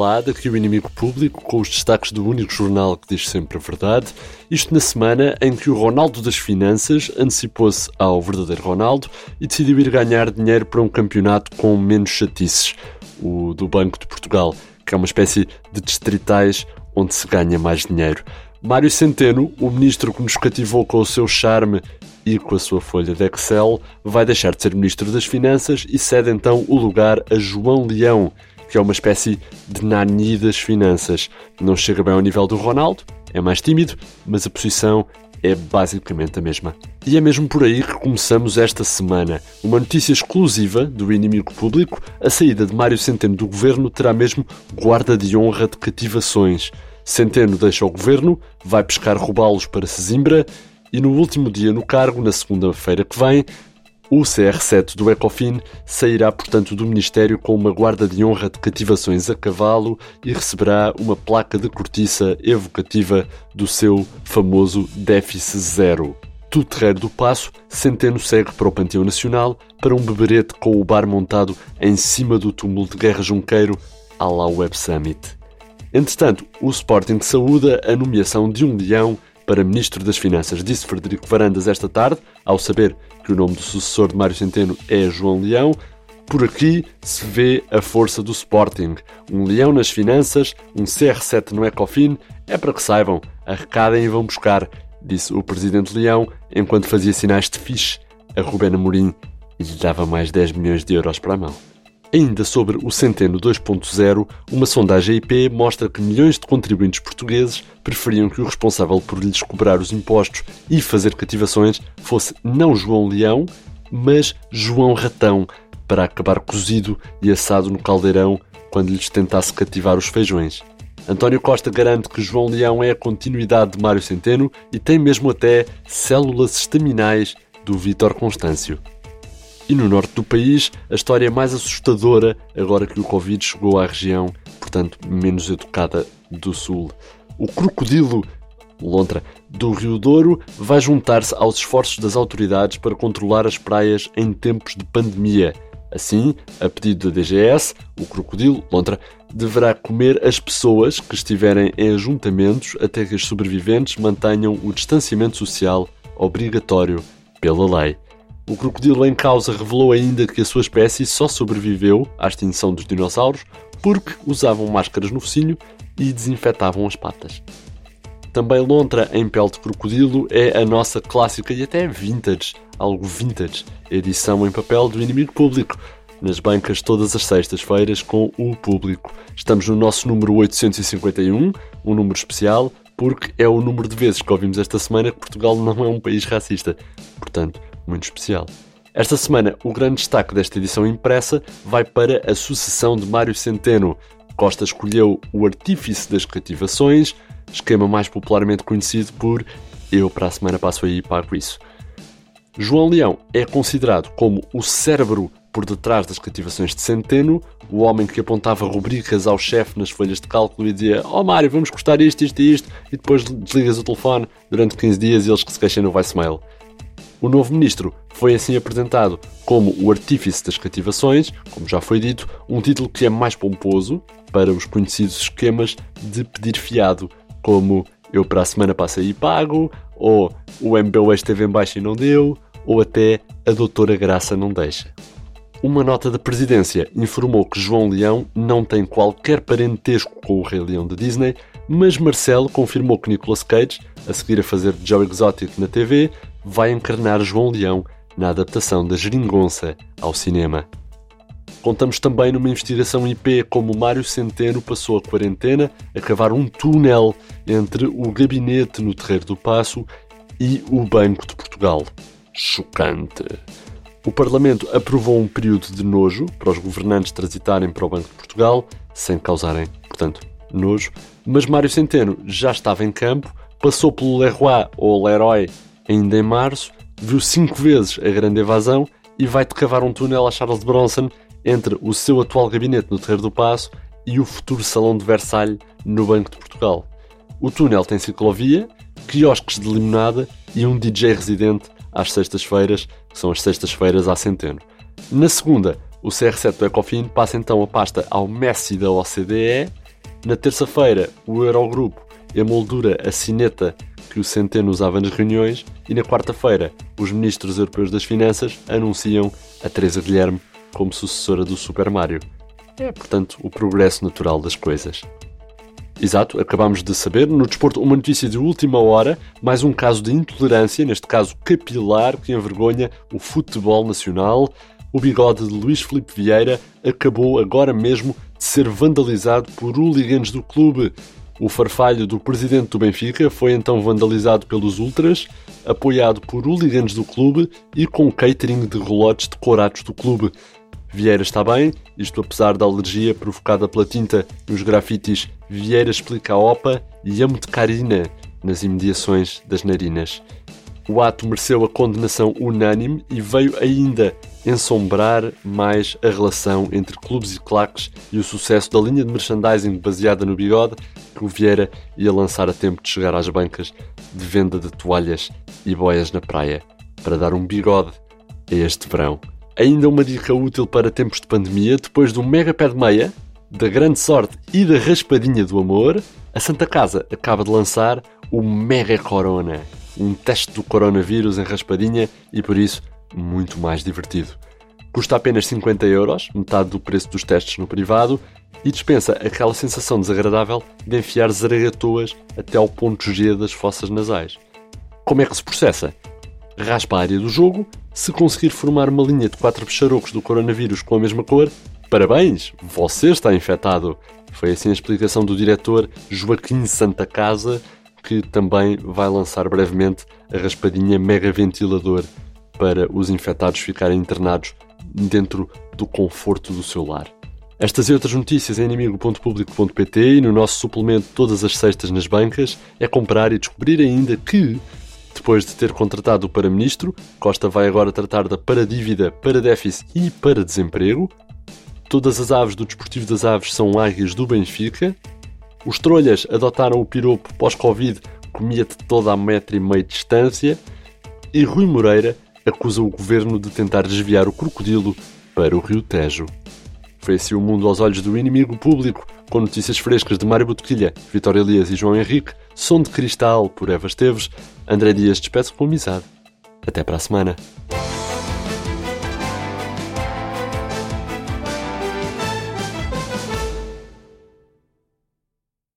Olá, daqui o Inimigo Público, com os destaques do único jornal que diz sempre a verdade. Isto na semana em que o Ronaldo das Finanças antecipou-se ao verdadeiro Ronaldo e decidiu ir ganhar dinheiro para um campeonato com menos chatices, o do Banco de Portugal, que é uma espécie de distritais onde se ganha mais dinheiro. Mário Centeno, o ministro que nos cativou com o seu charme e com a sua folha de Excel, vai deixar de ser ministro das Finanças e cede então o lugar a João Leão, que é uma espécie de Nani das finanças. Não chega bem ao nível do Ronaldo, é mais tímido, mas a posição é basicamente a mesma. E é mesmo por aí que começamos esta semana. Uma notícia exclusiva do inimigo público: a saída de Mário Centeno do governo terá mesmo guarda de honra de cativações. Centeno deixa o governo, vai pescar robalos para Sesimbra e no último dia no cargo, na segunda-feira que vem, o CR7 do Ecofin sairá, portanto, do Ministério com uma guarda de honra de cativações a cavalo e receberá uma placa de cortiça evocativa do seu famoso déficit zero. Do Terreiro do Passo, Centeno segue para o Panteão Nacional para um beberete com o bar montado em cima do túmulo de Guerra Junqueiro, à la Web Summit. Entretanto, o Sporting saúda a nomeação de um leão para Ministro das Finanças, disse Frederico Varandas esta tarde, ao saber que o nome do sucessor de Mário Centeno é João Leão. Por aqui se vê a força do Sporting. Um leão nas finanças, um CR7 no Ecofin, é para que saibam, arrecadem e vão buscar, disse o Presidente Leão, enquanto fazia sinais de fixe a Rubén Amorim e lhe dava mais 10 milhões de euros para a mão. Ainda sobre o Centeno 2.0, uma sondagem IP mostra que milhões de contribuintes portugueses preferiam que o responsável por lhes cobrar os impostos e fazer cativações fosse não João Leão, mas João Ratão, para acabar cozido e assado no caldeirão quando lhes tentasse cativar os feijões. António Costa garante que João Leão é a continuidade de Mário Centeno e tem mesmo até células estaminais do Vítor Constâncio. E no norte do país, a história é mais assustadora agora que o Covid chegou à região, portanto, menos educada do sul. O crocodilo lontra do Rio Douro vai juntar-se aos esforços das autoridades para controlar as praias em tempos de pandemia. Assim, a pedido da DGS, o crocodilo lontra deverá comer as pessoas que estiverem em ajuntamentos até que as sobreviventes mantenham o distanciamento social obrigatório pela lei. O crocodilo em causa revelou ainda que a sua espécie só sobreviveu à extinção dos dinossauros porque usavam máscaras no focinho e desinfetavam as patas. Também lontra em pele de crocodilo é a nossa clássica e até vintage, algo vintage, edição em papel do inimigo público, nas bancas todas as sextas-feiras com o público. Estamos no nosso número 851, um número especial, porque é o número de vezes que ouvimos esta semana que Portugal não é um país racista. Portanto, muito especial. Esta semana, o grande destaque desta edição impressa vai para a sucessão de Mário Centeno. Costa escolheu o artífice das cativações, esquema mais popularmente conhecido por Eu para a semana passo aí e pago isso. João Leão é considerado como o cérebro por detrás das cativações de Centeno, o homem que apontava rubricas ao chefe nas folhas de cálculo e dizia Ó oh, Mário, vamos custar isto, isto e isto, e depois desligas o telefone durante 15 dias e eles que se queixam no voicemail. O novo ministro foi assim apresentado como o artífice das cativações, como já foi dito, um título que é mais pomposo para os conhecidos esquemas de pedir fiado, como eu para a semana passei e pago, ou o MBU esteve em baixo e não deu, ou até a doutora Graça não deixa. Uma nota da presidência informou que João Leão não tem qualquer parentesco com o Rei Leão da Disney, mas Marcelo confirmou que Nicolas Cage, a seguir a fazer Joe Exotic na TV, vai encarnar João Leão na adaptação da Geringonça ao cinema. Contamos também numa investigação IP como Mário Centeno passou a quarentena a cavar um túnel entre o gabinete no Terreiro do Passo e o Banco de Portugal. Chocante. O Parlamento aprovou um período de nojo para os governantes transitarem para o Banco de Portugal, sem causarem, portanto, nojo, mas Mário Centeno já estava em campo, passou pelo Leroy ou Leroy ainda em março, viu cinco vezes a grande evasão e vai-te cavar um túnel a Charles Bronson entre o seu atual gabinete no Terreiro do Passo e o futuro Salão de Versalhes no Banco de Portugal. O túnel tem ciclovia, quiosques de limonada e um DJ residente às sextas-feiras, que são as sextas-feiras à centeno. Na segunda, o CR7 do Ecofin passa então a pasta ao Messi da OCDE Na terça-feira, o Eurogrupo emoldura a sineta que o Centeno usava nas reuniões e na quarta-feira, os ministros europeus das Finanças anunciam a Teresa Guilherme como sucessora do Super Mario. É, portanto, o progresso natural das coisas. Exato, acabamos de saber. No desporto, uma notícia de última hora, mais um caso de intolerância, neste caso capilar, que envergonha o futebol nacional. O bigode de Luís Filipe Vieira acabou agora mesmo de ser vandalizado por hooligans do clube. O farfalho do presidente do Benfica foi então vandalizado pelos ultras, apoiado por hooligans do clube e com catering de relotes decorados do clube. Vieira está bem, isto apesar da alergia provocada pela tinta nos grafites Vieira explica a OPA e amo de carina nas imediações das narinas. O ato mereceu a condenação unânime e veio ainda ensombrar mais a relação entre clubes e claques e o sucesso da linha de merchandising baseada no bigode que o Vieira ia lançar a tempo de chegar às bancas de venda de toalhas e boias na praia para dar um bigode a este verão. Ainda uma dica útil para tempos de pandemia, depois do mega pé de meia, da grande sorte e da raspadinha do amor, a Santa Casa acaba de lançar o Mega Corona, um teste do coronavírus em raspadinha e por isso muito mais divertido. Custa apenas 50 euros, metade do preço dos testes no privado, e dispensa aquela sensação desagradável de enfiar zaragatoas até ao ponto G das fossas nasais. Como é que se processa? raspa a área do jogo. Se conseguir formar uma linha de quatro bicharocos do coronavírus com a mesma cor, parabéns, você está infectado. Foi assim a explicação do diretor Joaquim Santa Casa, que também vai lançar brevemente a raspadinha mega ventilador para os infectados ficarem internados dentro do conforto do seu lar. Estas e outras notícias em inimigo.público.pt e no nosso suplemento todas as sextas nas bancas é comprar e descobrir ainda que depois de ter contratado o para-ministro, Costa vai agora tratar da para-dívida, para-déficit e para-desemprego. Todas as aves do Desportivo das Aves são águias do Benfica. Os trolhas adotaram o piropo pós-Covid, comia-te toda a metro e meio de distância. E Rui Moreira acusa o governo de tentar desviar o crocodilo para o Rio Tejo. Foi assim o mundo aos olhos do inimigo público, com notícias frescas de Mário Botequilha, Vitória Elias e João Henrique, Som de Cristal por Eva Esteves, André Dias despede com amizade. Até para a semana.